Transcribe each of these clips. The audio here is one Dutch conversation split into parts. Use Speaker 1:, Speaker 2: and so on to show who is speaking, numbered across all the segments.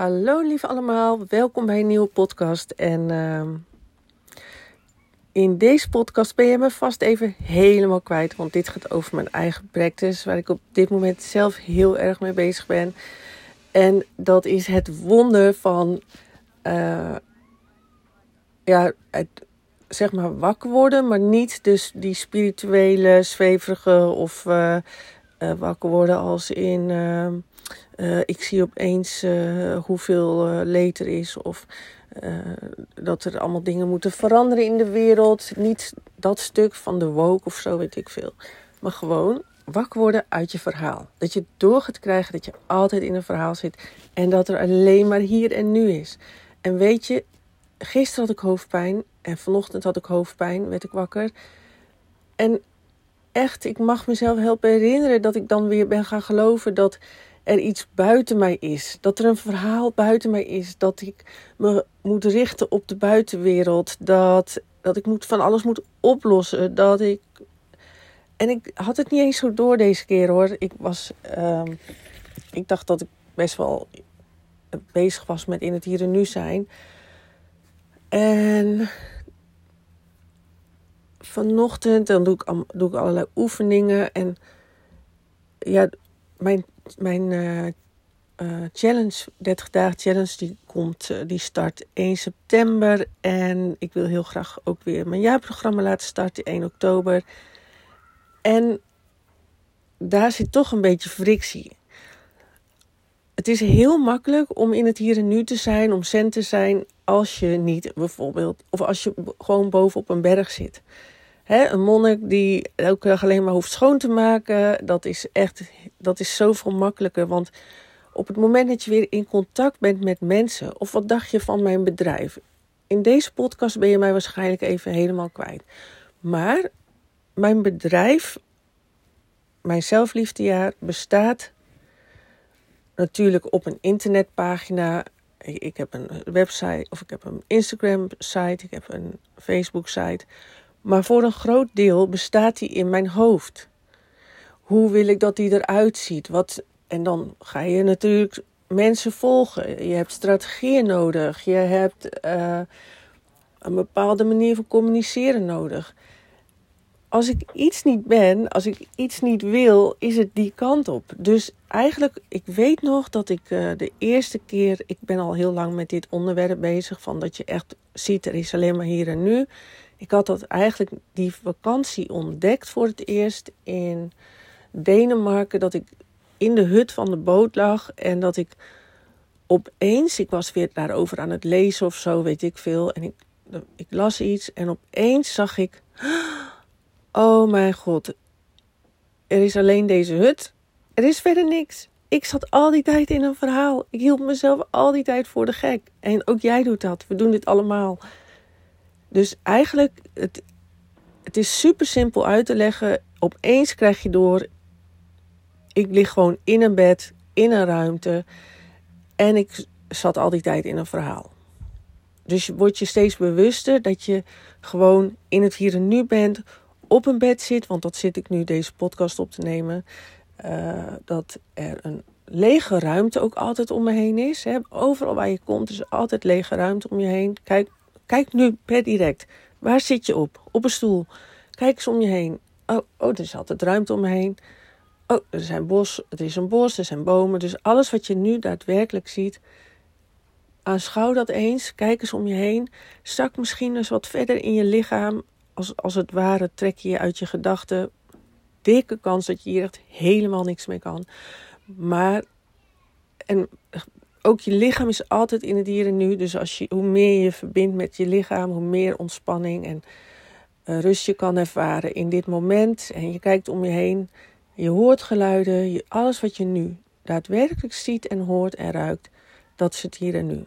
Speaker 1: Hallo lieve allemaal, welkom bij een nieuwe podcast. En uh, in deze podcast ben je me vast even helemaal kwijt, want dit gaat over mijn eigen practice, waar ik op dit moment zelf heel erg mee bezig ben. En dat is het wonder van, uh, ja, het, zeg maar wakker worden, maar niet dus die spirituele, zweverige of uh, uh, wakker worden als in ehm, uh, ik zie opeens uh, hoeveel leed is of dat er allemaal dingen moeten veranderen in de wereld. Niet dat stuk van de woke of zo, weet ik veel. Maar gewoon wakker worden uit je verhaal. Dat je door gaat krijgen dat je altijd in een verhaal zit en dat er alleen maar hier en nu is. En weet je, gisteren had ik hoofdpijn en vanochtend had ik hoofdpijn, werd ik wakker. En echt, ik mag mezelf helpen herinneren dat ik dan weer ben gaan geloven dat er iets buiten mij is. Dat er een verhaal buiten mij is. Dat ik me moet richten op de buitenwereld. Dat, dat ik moet, van alles moet oplossen. Dat ik. En ik had het niet eens zo door deze keer hoor. Ik was. Uh, ik dacht dat ik best wel bezig was met in het hier en nu zijn. En vanochtend dan doe ik, doe ik allerlei oefeningen. En ja, mijn mijn uh, uh, challenge, 30 dagen challenge, die, komt, uh, die start 1 september. En ik wil heel graag ook weer mijn jaarprogramma laten starten 1 oktober. En daar zit toch een beetje frictie. Het is heel makkelijk om in het hier en nu te zijn, om zen te zijn, als je niet bijvoorbeeld, of als je gewoon bovenop een berg zit. Hè, een monnik die elke dag alleen maar hoeft schoon te maken, dat is echt, dat is zoveel makkelijker. Want op het moment dat je weer in contact bent met mensen, of wat dacht je van mijn bedrijf? In deze podcast ben je mij waarschijnlijk even helemaal kwijt. Maar mijn bedrijf, mijn zelfliefdejaar, bestaat natuurlijk op een internetpagina. Ik heb een website of ik heb een Instagram site, ik heb een Facebook site. Maar voor een groot deel bestaat die in mijn hoofd. Hoe wil ik dat die eruit ziet? Wat, en dan ga je natuurlijk mensen volgen. Je hebt strategieën nodig. Je hebt uh, een bepaalde manier van communiceren nodig. Als ik iets niet ben, als ik iets niet wil, is het die kant op. Dus eigenlijk, ik weet nog dat ik uh, de eerste keer, ik ben al heel lang met dit onderwerp bezig, van dat je echt ziet, er is alleen maar hier en nu. Ik had dat eigenlijk die vakantie ontdekt voor het eerst in Denemarken. Dat ik in de hut van de boot lag en dat ik opeens, ik was weer daarover aan het lezen of zo, weet ik veel. En ik, ik las iets en opeens zag ik, oh mijn god, er is alleen deze hut. Er is verder niks. Ik zat al die tijd in een verhaal. Ik hield mezelf al die tijd voor de gek. En ook jij doet dat. We doen dit allemaal. Dus eigenlijk, het, het is super simpel uit te leggen. Opeens krijg je door, ik lig gewoon in een bed, in een ruimte. En ik zat al die tijd in een verhaal. Dus je wordt je steeds bewuster dat je gewoon in het hier en nu bent, op een bed zit, want dat zit ik nu deze podcast op te nemen. Uh, dat er een lege ruimte ook altijd om me heen is. Hè. Overal waar je komt is altijd lege ruimte om je heen. Kijk Kijk nu per direct. Waar zit je op? Op een stoel. Kijk eens om je heen. Oh, oh er is altijd ruimte om me heen. Oh, er zijn bos, het is een bos, er zijn bomen. Dus alles wat je nu daadwerkelijk ziet, aanschouw dat eens. Kijk eens om je heen. Zak misschien eens wat verder in je lichaam. Als, als het ware trek je uit je gedachten. Dikke kans dat je hier echt helemaal niks mee kan. Maar, en ook je lichaam is altijd in het hier en nu. Dus als je, hoe meer je verbindt met je lichaam, hoe meer ontspanning en uh, rust je kan ervaren in dit moment. En je kijkt om je heen, je hoort geluiden, je, alles wat je nu daadwerkelijk ziet en hoort en ruikt, dat is het hier en nu.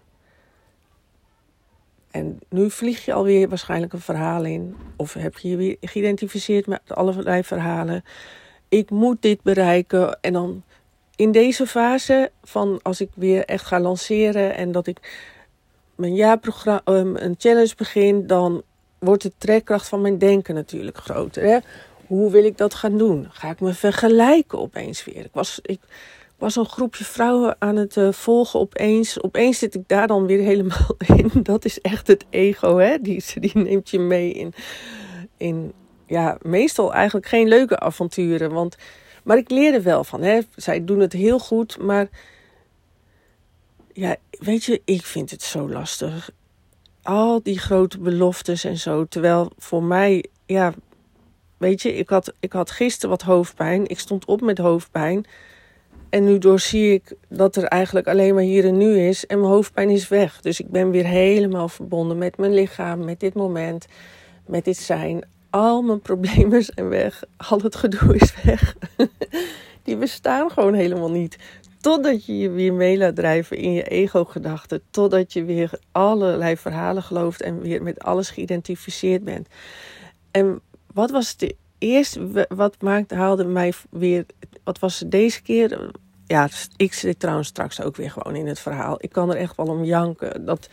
Speaker 1: En nu vlieg je alweer waarschijnlijk een verhaal in. Of heb je je weer geïdentificeerd met allerlei verhalen. Ik moet dit bereiken. En dan in deze fase van als ik weer echt ga lanceren en dat ik mijn jaarprogramma, um, een challenge begin, dan wordt de trekkracht van mijn denken natuurlijk groter. Hè? Hoe wil ik dat gaan doen? Ga ik me vergelijken opeens weer? Ik was, ik was een groepje vrouwen aan het uh, volgen opeens. Opeens zit ik daar dan weer helemaal in. Dat is echt het ego, hè? Die, die neemt je mee in, in ja, meestal eigenlijk geen leuke avonturen. Want, maar ik leerde wel van, hè? Zij doen het heel goed, maar ja, weet je, ik vind het zo lastig. Al die grote beloftes en zo. Terwijl voor mij, ja, weet je, ik had, ik had gisteren wat hoofdpijn. Ik stond op met hoofdpijn. En nu doorzie ik dat er eigenlijk alleen maar hier en nu is. En mijn hoofdpijn is weg. Dus ik ben weer helemaal verbonden met mijn lichaam, met dit moment, met dit zijn. Al mijn problemen zijn weg. Al het gedoe is weg. Die bestaan gewoon helemaal niet. Totdat je je weer mee laat drijven in je ego-gedachten. Totdat je weer allerlei verhalen gelooft en weer met alles geïdentificeerd bent. En wat was de eerste, wat maakte, haalde mij weer, wat was deze keer? Ja, ik zit trouwens straks ook weer gewoon in het verhaal. Ik kan er echt wel om janken. Dat,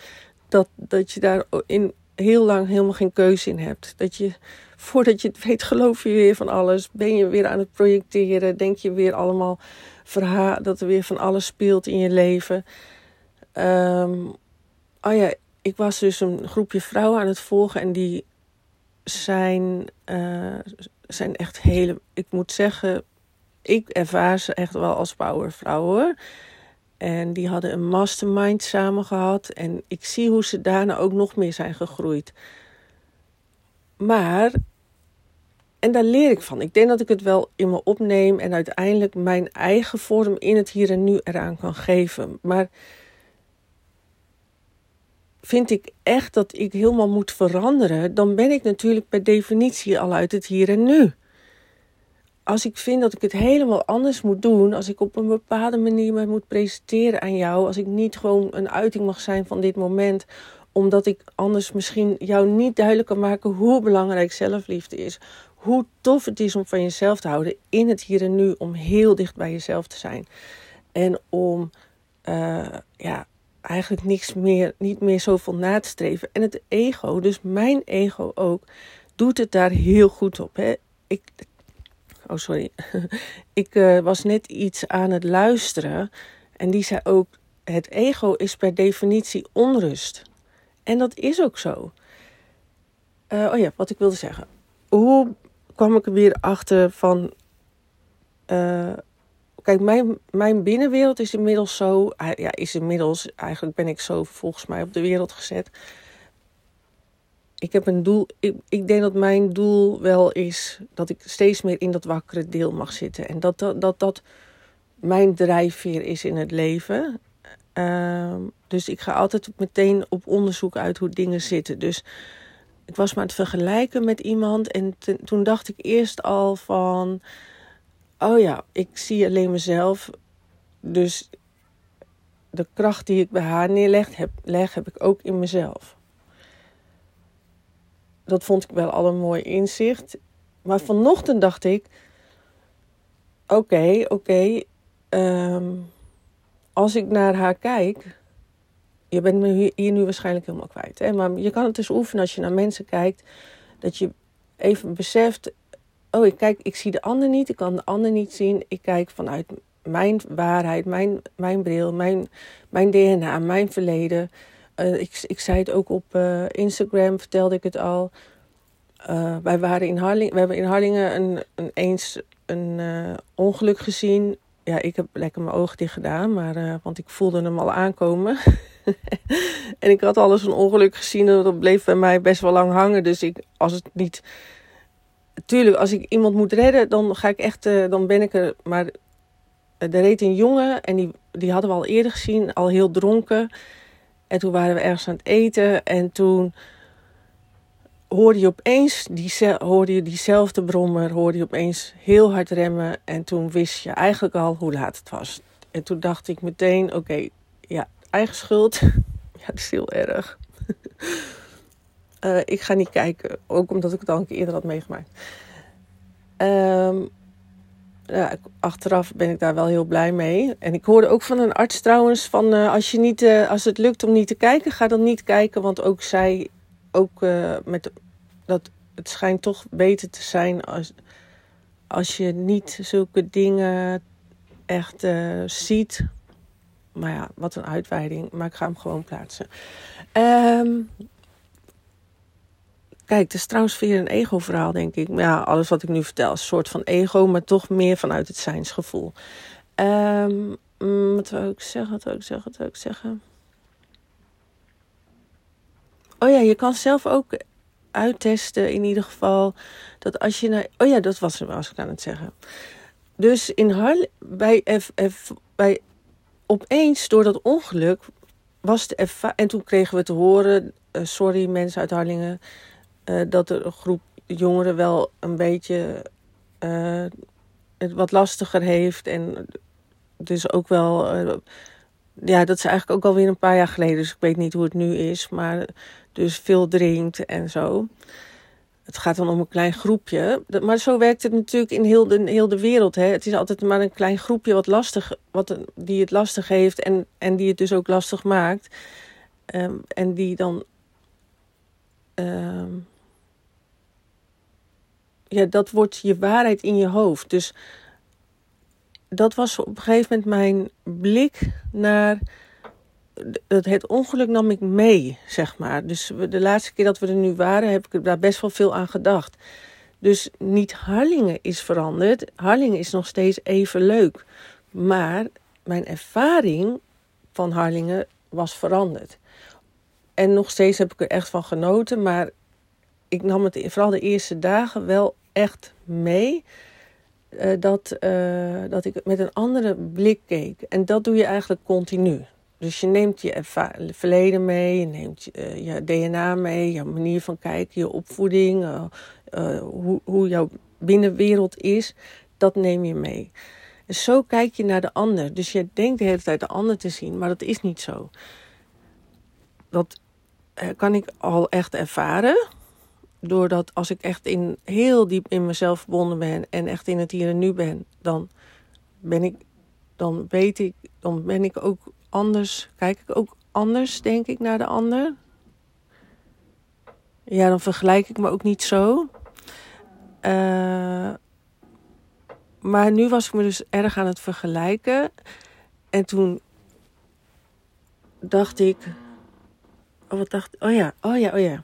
Speaker 1: dat, dat je daar in heel lang helemaal geen keuze in hebt. Dat je, voordat je het weet, geloof je weer van alles. Ben je weer aan het projecteren. Denk je weer allemaal verhaal, dat er weer van alles speelt in je leven. Um, oh ja, ik was dus een groepje vrouwen aan het volgen en die zijn, uh, zijn echt hele. Ik moet zeggen, ik ervaar ze echt wel als powervrouwen. En die hadden een mastermind samen gehad. En ik zie hoe ze daarna ook nog meer zijn gegroeid. Maar, en daar leer ik van. Ik denk dat ik het wel in me opneem en uiteindelijk mijn eigen vorm in het hier en nu eraan kan geven. Maar vind ik echt dat ik helemaal moet veranderen, dan ben ik natuurlijk per definitie al uit het hier en nu. Als ik vind dat ik het helemaal anders moet doen, als ik op een bepaalde manier moet presenteren aan jou, als ik niet gewoon een uiting mag zijn van dit moment, omdat ik anders misschien jou niet duidelijk kan maken hoe belangrijk zelfliefde is, hoe tof het is om van jezelf te houden in het hier en nu, om heel dicht bij jezelf te zijn en om uh, ja, eigenlijk niks meer, niet meer zoveel na te streven. En het ego, dus mijn ego ook, doet het daar heel goed op. Hè? Ik, oh, sorry. ik uh, was net iets aan het luisteren. En die zei ook: het ego is per definitie onrust. En dat is ook zo. Uh, oh ja, wat ik wilde zeggen. Hoe kwam ik er weer achter van. Uh, Kijk, mijn, mijn binnenwereld is inmiddels zo. Ja, is inmiddels. Eigenlijk ben ik zo volgens mij op de wereld gezet. Ik heb een doel. Ik, ik denk dat mijn doel wel is dat ik steeds meer in dat wakkere deel mag zitten. En dat dat, dat, dat mijn drijfveer is in het leven. Uh, dus ik ga altijd meteen op onderzoek uit hoe dingen zitten. Dus ik was maar het vergelijken met iemand. En toen dacht ik eerst al van oh ja, ik zie alleen mezelf. Dus de kracht die ik bij haar neerleg, heb, leg, heb ik ook in mezelf. Dat vond ik wel al een mooi inzicht. Maar vanochtend dacht ik: oké, oké. Ehm, als ik naar haar kijk. Je bent me hier nu waarschijnlijk helemaal kwijt. Hè? Maar je kan het dus oefenen als je naar mensen kijkt. Dat je even beseft: oh, ik kijk, ik zie de ander niet, ik kan de ander niet zien. Ik kijk vanuit mijn waarheid, mijn, mijn bril, mijn, mijn DNA, mijn verleden. Uh, ik, ik zei het ook op uh, Instagram, vertelde ik het al. Uh, wij waren in Harlingen, we hebben in Harlingen een, een eens een ongeluk gezien. Ja, ik heb lekker mijn ogen dicht gedaan, maar, want ik voelde hem al aankomen. en ik had alles een ongeluk gezien en dat bleef bij mij best wel lang hangen. Dus ik, als het niet tuurlijk, als ik iemand moet redden, dan ga ik echt, dan ben ik er. Maar er reed een jongen en die, die hadden we al eerder gezien, al heel dronken. En toen waren we ergens aan het eten en toen hoorde je opeens, die, hoorde je diezelfde brommer, hoorde je opeens heel hard remmen. En toen wist je eigenlijk al hoe laat het was. En toen dacht ik meteen, oké, ja, eigen schuld. ja, dat is heel erg. Uh, ik ga niet kijken, ook omdat ik het al een keer eerder had meegemaakt. Um, achteraf ben ik daar wel heel blij mee. En ik hoorde ook van een arts trouwens: van uh, als, je niet, uh, als het lukt om niet te kijken, ga dan niet kijken. Want ook zij, ook met dat het schijnt toch beter te zijn als, als je niet zulke dingen echt ziet. Maar ja, wat een uitweiding. Maar ik ga hem gewoon plaatsen. Um, kijk, het is trouwens weer een ego-verhaal, denk ik. Ja, alles wat ik nu vertel is een soort van ego, maar toch meer vanuit het zijnsgevoel. Um, wat wil ik zeggen? Wat wil ik zeggen? Wat wil ik zeggen? Oh ja, je kan zelf ook uittesten in ieder geval. Dat als je naar... Oh ja, dat was, was ik aan het zeggen. Dus in Harlem, bij, F, F, bij opeens door dat ongeluk was de ervaring... En toen kregen we te horen, uh, sorry mensen uit Harlingen... Uh, dat er een groep jongeren wel een beetje uh, het wat lastiger heeft. En dus ook wel... ja, dat is eigenlijk ook alweer een paar jaar geleden. Dus ik weet niet hoe het nu is. Maar dus veel drinkt en zo. Het gaat dan om een klein groepje. Maar zo werkt het natuurlijk in heel de, heel de wereld. Hè. Het is altijd maar een klein groepje wat lastig, wat, die het lastig heeft en, en die het dus ook lastig maakt. Um, en die dan. Um, ja, dat wordt je waarheid in je hoofd. Dus dat was op een gegeven moment mijn blik naar het ongeluk nam ik mee, zeg maar. Dus de laatste keer dat we er nu waren, heb ik daar best wel veel aan gedacht. Dus niet Harlingen is veranderd. Harlingen is nog steeds even leuk. Maar mijn ervaring van Harlingen was veranderd. En nog steeds heb ik er echt van genoten. Maar ik nam het vooral de eerste dagen wel echt mee. Uh, dat, uh, dat ik met een andere blik keek. En dat doe je eigenlijk continu. Dus je neemt je verleden mee, je neemt je, uh, je, DNA mee, je manier van kijken, je opvoeding, hoe, hoe jouw binnenwereld is, dat neem je mee. En zo kijk je naar de ander. Dus je denkt de hele tijd de ander te zien, maar dat is niet zo. Dat kan ik al echt ervaren. Doordat als ik echt in, heel diep in mezelf verbonden ben en echt in het hier en nu ben, dan ben ik, dan weet ik, dan ben ik ook anders, kijk ik ook anders, denk ik, naar de ander. Ja, dan vergelijk ik me ook niet zo. Uh, maar nu was ik me dus erg aan het vergelijken. En toen dacht ik. Oh, wat dacht Oh ja, oh ja, oh ja.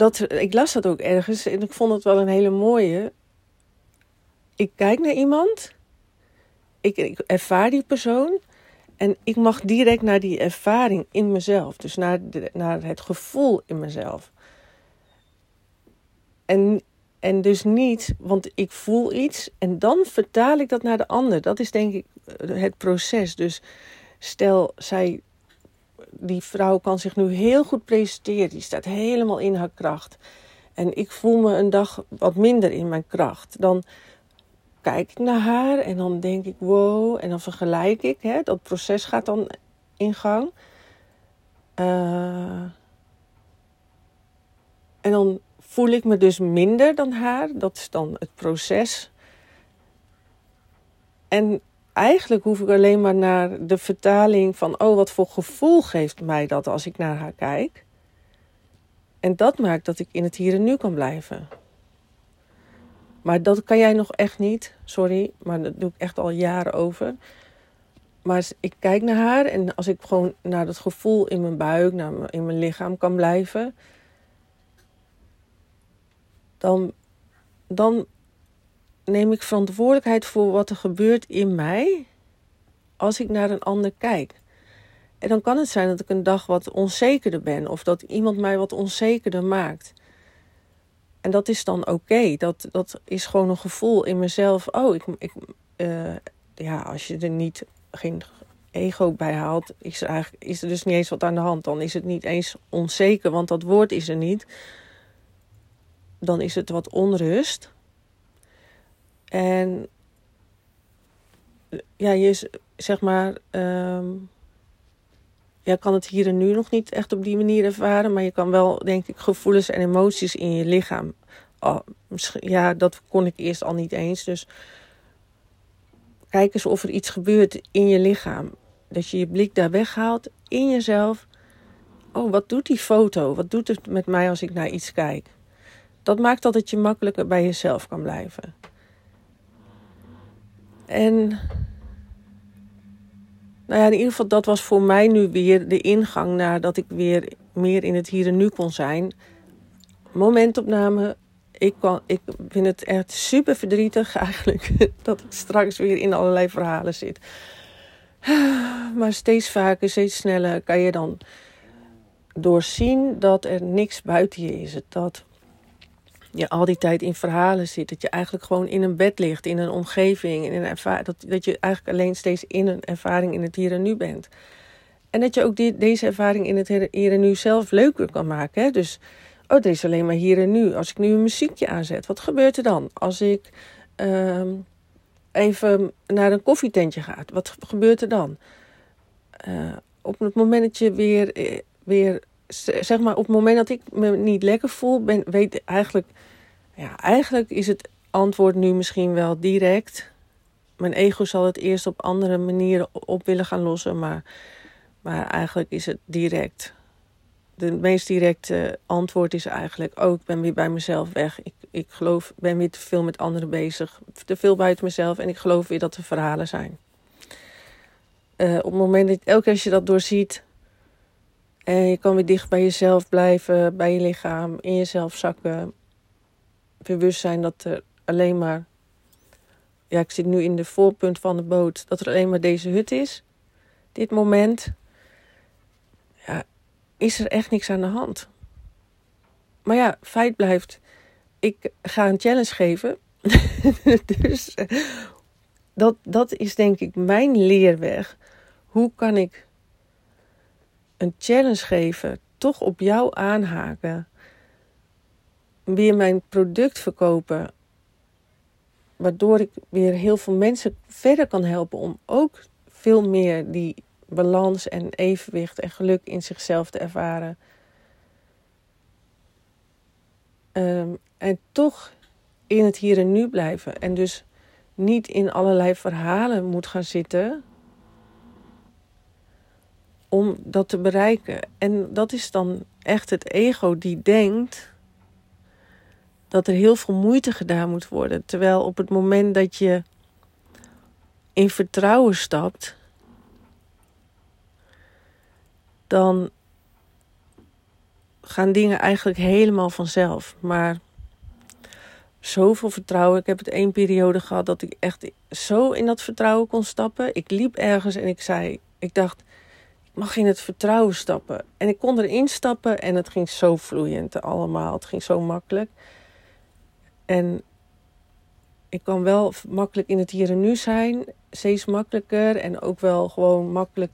Speaker 1: Dat, ik las dat ook ergens en ik vond het wel een hele mooie. Ik kijk naar iemand. Ik, ik ervaar die persoon. En ik mag direct naar die ervaring in mezelf. Dus naar, naar het gevoel in mezelf. En, en dus niet, want ik voel iets en dan vertaal ik dat naar de ander. Dat is denk ik het proces. Dus stel, zij, die vrouw kan zich nu heel goed presenteren. Die staat helemaal in haar kracht. En ik voel me een dag wat minder in mijn kracht. Dan kijk ik naar haar en dan denk ik wow. En dan vergelijk ik. Hè, dat proces gaat dan in gang. Uh, en dan voel ik me dus minder dan haar. Dat is dan het proces. En eigenlijk hoef ik alleen maar naar de vertaling van: oh, wat voor gevoel geeft mij dat als ik naar haar kijk. En dat maakt dat ik in het hier en nu kan blijven. Maar dat kan jij nog echt niet. Sorry, maar dat doe ik echt al jaren over. Maar ik kijk naar haar en als ik gewoon naar dat gevoel in mijn buik, naar in mijn lichaam kan blijven, dan, dan neem ik verantwoordelijkheid voor wat er gebeurt in mij als ik naar een ander kijk. En dan kan het zijn dat ik een dag wat onzekerder ben of dat iemand mij wat onzekerder maakt. En dat is dan oké. Dat, dat is gewoon een gevoel in mezelf. Oh, ik, ik, uh, ja, als je er niet geen ego bij haalt, is er, eigenlijk, is er dus niet eens wat aan de hand. Dan is het niet eens onzeker, want dat woord is er niet. Dan is het wat onrust. En ja, je zeg maar. Um, je kan het hier en nu nog niet echt op die manier ervaren, maar je kan wel, denk ik, gevoelens en emoties in je lichaam. Ja, dat kon ik eerst al niet eens. Dus kijk eens of er iets gebeurt in je lichaam. Dat je je blik daar weghaalt in jezelf. Oh, wat doet die foto? Wat doet het met mij als ik naar iets kijk? Dat maakt dat je makkelijker bij jezelf kan blijven. En nou ja, in ieder geval, dat was voor mij nu weer de ingang naar dat ik weer meer in het hier en nu kon zijn. Momentopname. Ik, ik vind het echt super verdrietig eigenlijk dat ik straks weer in allerlei verhalen zit. Maar steeds vaker, steeds sneller kan je dan doorzien dat er niks buiten je is. Dat je al die tijd in verhalen zit. Dat je eigenlijk gewoon in een bed ligt, in een omgeving. In een dat, dat je eigenlijk alleen steeds in een ervaring in het hier en nu bent. En dat je ook die, deze ervaring in het hier en nu zelf leuker kan maken. Hè? Dus, oh, dit is alleen maar hier en nu. Als ik nu een muziekje aanzet, wat gebeurt er dan? Als ik uh, even naar een koffietentje ga, wat gebeurt er dan? Uh, op het moment dat je weer, eh, weer zeg maar, op het moment dat ik me niet lekker voel, ben, weet eigenlijk, ja, eigenlijk is het antwoord nu misschien wel direct. Mijn ego zal het eerst op andere manieren op willen gaan lossen, maar, maar eigenlijk is het direct. De meest directe antwoord is eigenlijk: Oh, ik ben weer bij mezelf weg. Ik, ik geloof, ben weer te veel met anderen bezig. Te veel buiten mezelf en ik geloof weer dat er verhalen zijn. Uh, op het moment dat elke keer als je dat doorziet, en je kan weer dicht bij jezelf blijven, bij je lichaam, in jezelf zakken. Bewust zijn dat er alleen maar. Ja, ik zit nu in de voorpunt van de boot. Dat er alleen maar deze hut is. Dit moment. Ja, is er echt niks aan de hand. Maar ja, feit blijft. Ik ga een challenge geven. dus dat, dat is denk ik mijn leerweg. Hoe kan ik een challenge geven, toch op jou aanhaken, weer mijn product verkopen, waardoor ik weer heel veel mensen verder kan helpen om ook veel meer die balans en evenwicht en geluk in zichzelf te ervaren. Ehm, en toch in het hier en nu blijven. En dus niet in allerlei verhalen moet gaan zitten om dat te bereiken. En dat is dan echt het ego die denkt dat er heel veel moeite gedaan moet worden. Terwijl op het moment dat je in vertrouwen stapt, dan gaan dingen eigenlijk helemaal vanzelf. Maar zoveel vertrouwen. Ik heb het één periode gehad dat ik echt zo in dat vertrouwen kon stappen. Ik liep ergens en ik zei, ik dacht, mag in het vertrouwen stappen. En ik kon erin stappen en het ging zo vloeiend allemaal. Het ging zo makkelijk. En ik kan wel makkelijk in het hier en nu zijn. Steeds makkelijker en ook wel gewoon makkelijk.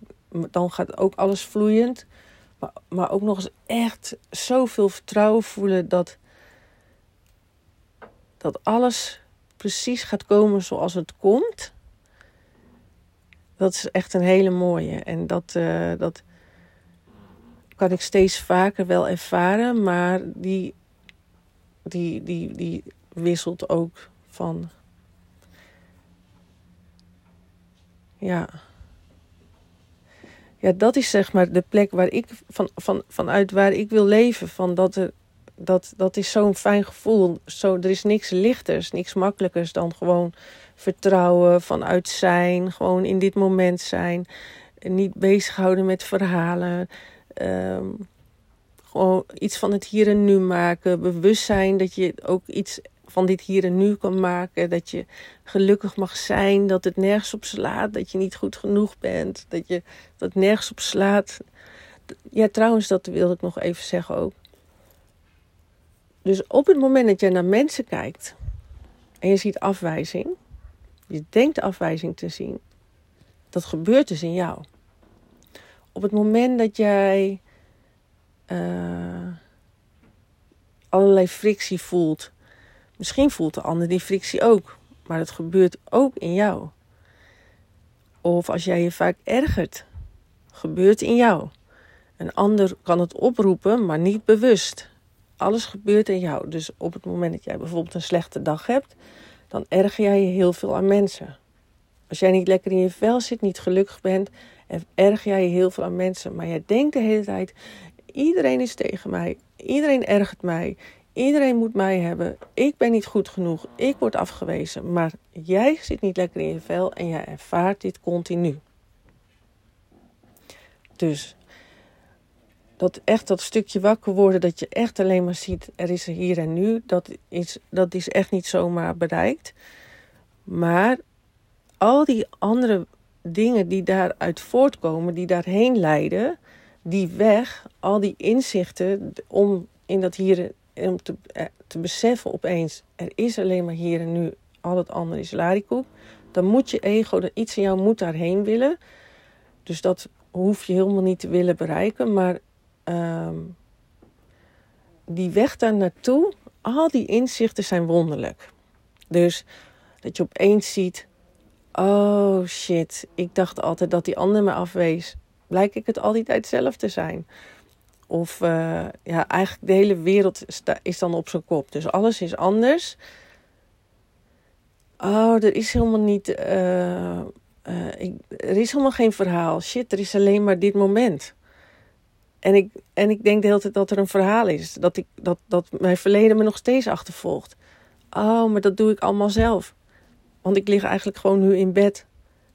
Speaker 1: Dan gaat ook alles vloeiend. Maar, maar ook nog eens echt zoveel vertrouwen voelen dat, dat alles precies gaat komen zoals het komt dat is echt een hele mooie. En dat, uh, dat kan ik steeds vaker wel ervaren, maar die, die, die, die wisselt ook van. Ja. Ja, dat is zeg maar de plek waar ik van, van, vanuit waar ik wil leven. Van dat, er, dat, dat is zo'n fijn gevoel. Zo, er is niks lichters, niks makkelijkers dan gewoon vertrouwen, vanuit zijn, gewoon in dit moment zijn. Niet bezighouden met verhalen. Ehm, gewoon iets van het hier en nu maken. Bewust zijn dat je ook iets van dit hier en nu kan maken. Dat je gelukkig mag zijn. Dat het nergens op slaat. Dat je niet goed genoeg bent. Dat je dat nergens op slaat. Ja, trouwens, dat wilde ik nog even zeggen ook. Dus op het moment dat je naar mensen kijkt en je ziet afwijzing, je denkt afwijzing te zien. Dat gebeurt dus in jou. Op het moment dat jij uh, allerlei frictie voelt, misschien voelt de ander die frictie ook, maar het gebeurt ook in jou. Of als jij je vaak ergert, gebeurt in jou. Een ander kan het oproepen, maar niet bewust. Alles gebeurt in jou. Dus op het moment dat jij bijvoorbeeld een slechte dag hebt, dan erger jij je heel veel aan mensen. Als jij niet lekker in je vel zit, niet gelukkig bent, erger jij je heel veel aan mensen. Maar jij denkt de hele tijd: iedereen is tegen mij, iedereen ergert mij, Iedereen moet mij hebben. Ik ben niet goed genoeg. Ik word afgewezen. Maar jij zit niet lekker in je vel en jij ervaart dit continu. Dus dat echt dat stukje wakker worden, dat je echt alleen maar ziet, er is er hier en nu, dat is, dat is echt niet zomaar bereikt. Maar al die andere dingen die daaruit voortkomen, die daarheen leiden, die weg, al die inzichten om in dat hier om te, eh, te beseffen opeens, er is alleen maar hier en nu, al het andere is larikoek. Dan moet je ego, dat iets in jou moet daarheen willen. Dus dat hoef je helemaal niet te willen bereiken. Maar ehm, die weg daar naartoe, al die inzichten zijn wonderlijk. Dus dat je opeens ziet, oh shit, ik dacht altijd dat die ander me afwees. Blijk ik het al die tijd zelf te zijn. Of uh, ja, eigenlijk de hele wereld is dan op zijn kop. Dus alles is anders. Oh, er is helemaal niet. Uh, uh, ik, er is helemaal geen verhaal. Shit, er is alleen maar dit moment. En ik, en ik denk de hele tijd dat er een verhaal is. Dat, ik, dat, dat mijn verleden me nog steeds achtervolgt. Oh, maar dat doe ik allemaal zelf. Want ik lig eigenlijk gewoon nu in bed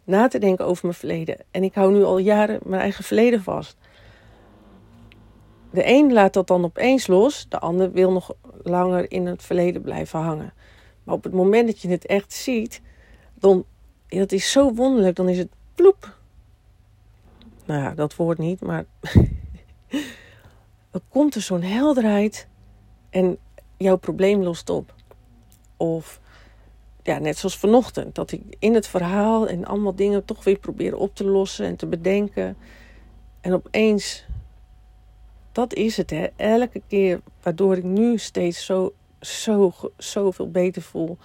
Speaker 1: na te denken over mijn verleden. En ik hou nu al jaren mijn eigen verleden vast. De een laat dat dan opeens los, de ander wil nog langer in het verleden blijven hangen. Maar op het moment dat je het echt ziet, dan, dat is zo wonderlijk, dan is het ploep. Nou ja, dat woord niet, maar er komt er zo'n helderheid en jouw probleem lost op. Of ja, net zoals vanochtend, dat ik in het verhaal en allemaal dingen toch weer probeer op te lossen en te bedenken. En opeens dat is het, hè. Elke keer waardoor ik nu steeds zo, zo, zoveel beter voel,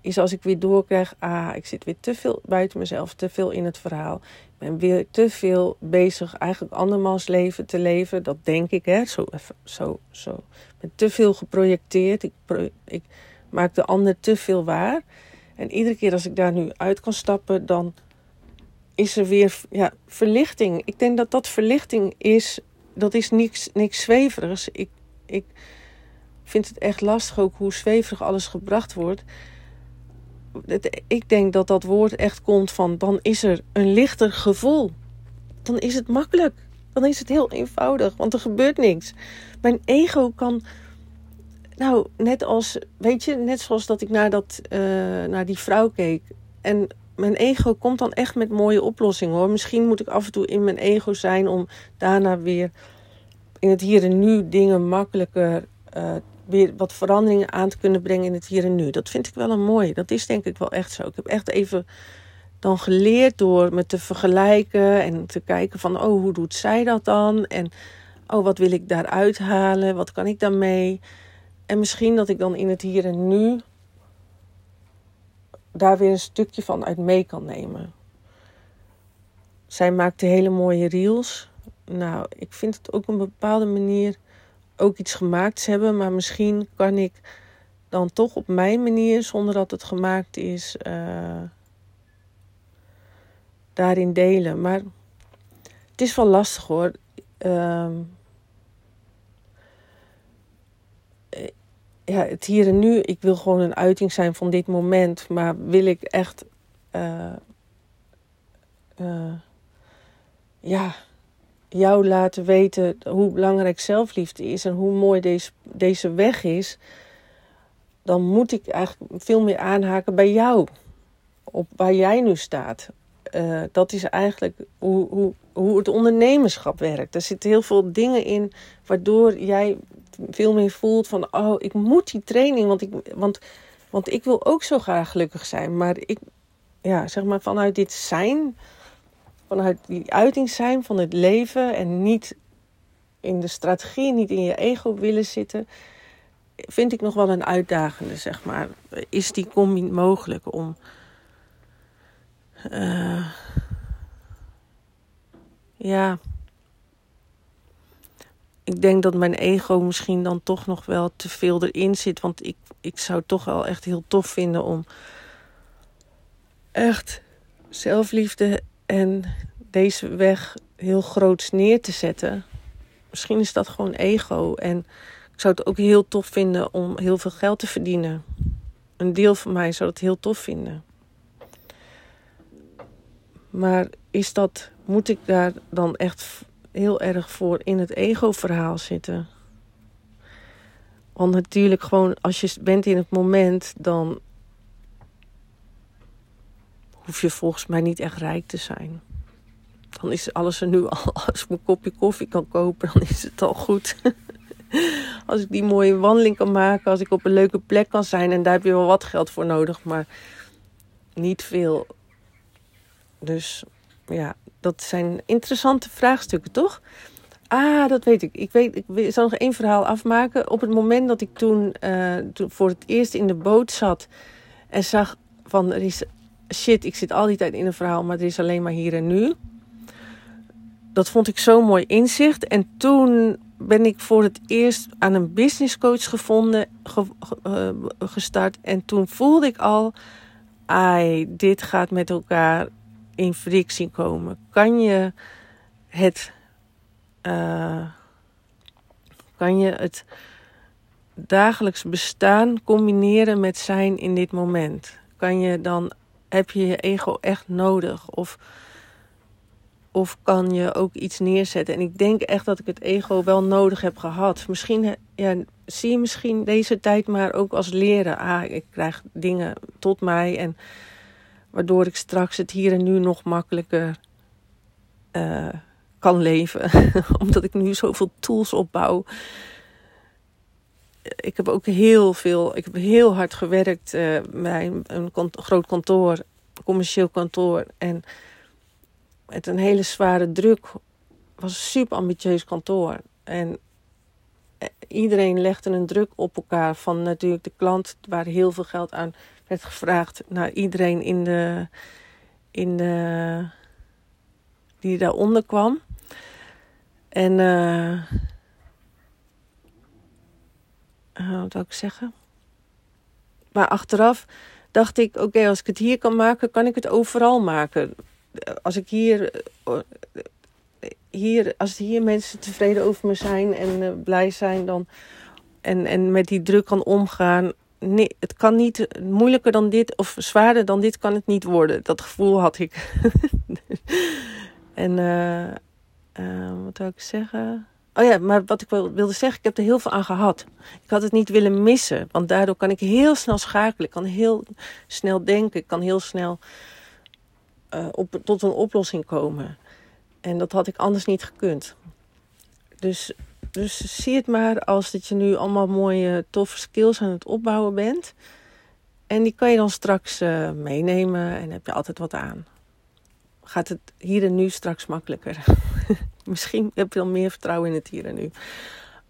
Speaker 1: is als ik weer doorkrijg, ah, ik zit weer te veel buiten mezelf, te veel in het verhaal. Ben weer te veel bezig eigenlijk andermans leven te leven. Dat denk ik, hè. Zo, zo, zo. Ik ben te veel geprojecteerd. Ik, ik maak de ander te veel waar. En iedere keer als ik daar nu uit kan stappen, dan is er weer ja, verlichting. Ik denk dat dat verlichting is dat is niks, niks zweverigs. Ik, ik vind het echt lastig ook hoe zweverig alles gebracht wordt. Ik denk dat dat woord echt komt van dan is er een lichter gevoel. Dan is het makkelijk. Dan is het heel eenvoudig, want er gebeurt niks. Mijn ego kan, nou, net als, weet je, net zoals dat ik naar, dat, uh, naar die vrouw keek. En mijn ego komt dan echt met mooie oplossingen hoor. Misschien moet ik af en toe in mijn ego zijn om daarna weer in het hier en nu dingen makkelijker uh, weer wat veranderingen aan te kunnen brengen in het hier en nu. Dat vind ik wel een mooi. Dat is denk ik wel echt zo. Ik heb echt even dan geleerd door me te vergelijken en te kijken van, oh, hoe doet zij dat dan? En, oh, wat wil ik daaruit halen? Wat kan ik daarmee? En misschien dat ik dan in het hier en nu daar weer een stukje van uit mee kan nemen. Zij maakte hele mooie reels. Nou, ik vind het ook een bepaalde manier ook iets gemaakt hebben. Maar misschien kan ik dan toch op mijn manier, zonder dat het gemaakt is, uh, daarin delen. Maar het is wel lastig hoor. Uh, ja, het hier en nu, ik wil gewoon een uiting zijn van dit moment. Maar wil ik echt. Uh, ja, jou laten weten hoe belangrijk zelfliefde is en hoe mooi deze, deze weg is. Dan moet ik eigenlijk veel meer aanhaken bij jou. Op waar jij nu staat. Uh, dat is eigenlijk hoe, hoe, hoe het ondernemerschap werkt. Er zitten heel veel dingen in waardoor jij veel meer voelt van, oh, ik moet die training, want ik, want, want ik wil ook zo graag gelukkig zijn. Maar ik, ja, zeg maar vanuit dit zijn, vanuit die uiting zijn van het leven en niet in de strategie, niet in je ego willen zitten, vind ik nog wel een uitdagende, zeg maar. Is die combi mogelijk om. Uh, ja, ik denk dat mijn ego misschien dan toch nog wel te veel erin zit. Want ik, ik zou toch wel echt heel tof vinden om echt zelfliefde en deze weg heel groots neer te zetten. Misschien is dat gewoon ego. En Ik zou het ook heel tof vinden om heel veel geld te verdienen. Een deel van mij zou het heel tof vinden. Maar is dat, moet ik daar dan echt heel erg voor in het ego-verhaal zitten? Want natuurlijk gewoon, als je bent in het moment, dan hoef je volgens mij niet echt rijk te zijn. Dan is alles er nu al. Als ik mijn kopje koffie kan kopen, dan is het al goed. als ik die mooie wandeling kan maken, als ik op een leuke plek kan zijn. En daar heb je wel wat geld voor nodig, maar niet veel. Dus ja, dat zijn interessante vraagstukken, toch? Ah, dat weet ik. Ik, weet, ik zal nog één verhaal afmaken. Op het moment dat ik toen, uh, toen voor het eerst in de boot zat en zag van er is shit, ik zit al die tijd in een verhaal, maar er is alleen maar hier en nu. Dat vond ik zo'n mooi inzicht. En toen ben ik voor het eerst aan een business coach gevonden, eh, gestart. En toen voelde ik al, ai, dit gaat met elkaar in frictie komen. Kan je het, uh, kan je het dagelijks bestaan combineren met zijn in dit moment? Kan je dan, heb je je ego echt nodig? Of of kan je ook iets neerzetten? En ik denk echt dat ik het ego wel nodig heb gehad. Misschien ja, zie je misschien deze tijd maar ook als leren. Ah, ik krijg dingen tot mij. En waardoor ik straks het hier en nu nog makkelijker uh, kan leven. Omdat ik nu zoveel tools opbouw. Ik heb ook heel veel, ik heb heel hard gewerkt uh, bij een groot kantoor, commercieel kantoor. En met een hele zware druk. Was een super ambitieus kantoor. En eh, iedereen legde een druk op elkaar. Van natuurlijk de klant, waar heel veel geld aan werd gevraagd. Naar iedereen in de, in de, die daaronder kwam. En uh, wat zou ik zeggen? Maar achteraf dacht ik, oké, als ik het hier kan maken, kan ik het overal maken als ik hier, hier, als hier mensen tevreden over me zijn en blij zijn, dan, en, en met die druk kan omgaan. Nee, het kan niet moeilijker dan dit of zwaarder dan dit kan het niet worden. Dat gevoel had ik. en wat zou ik zeggen? Oh ja, maar wat ik wilde zeggen, ik heb er heel veel aan gehad. Ik had het niet willen missen, want daardoor kan ik heel snel schakelen. Ik kan heel snel denken, ik kan heel snel uh, op, tot een oplossing komen. En dat had ik anders niet gekund. Dus, dus zie het maar als dat je nu allemaal mooie, toffe skills aan het opbouwen bent. En die kan je dan straks uh, meenemen en heb je altijd wat aan. Gaat het hier en nu straks makkelijker? Misschien heb je dan meer vertrouwen in het hier en nu.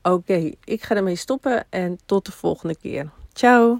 Speaker 1: Oké, ik ga ermee stoppen en tot de volgende keer. Ciao!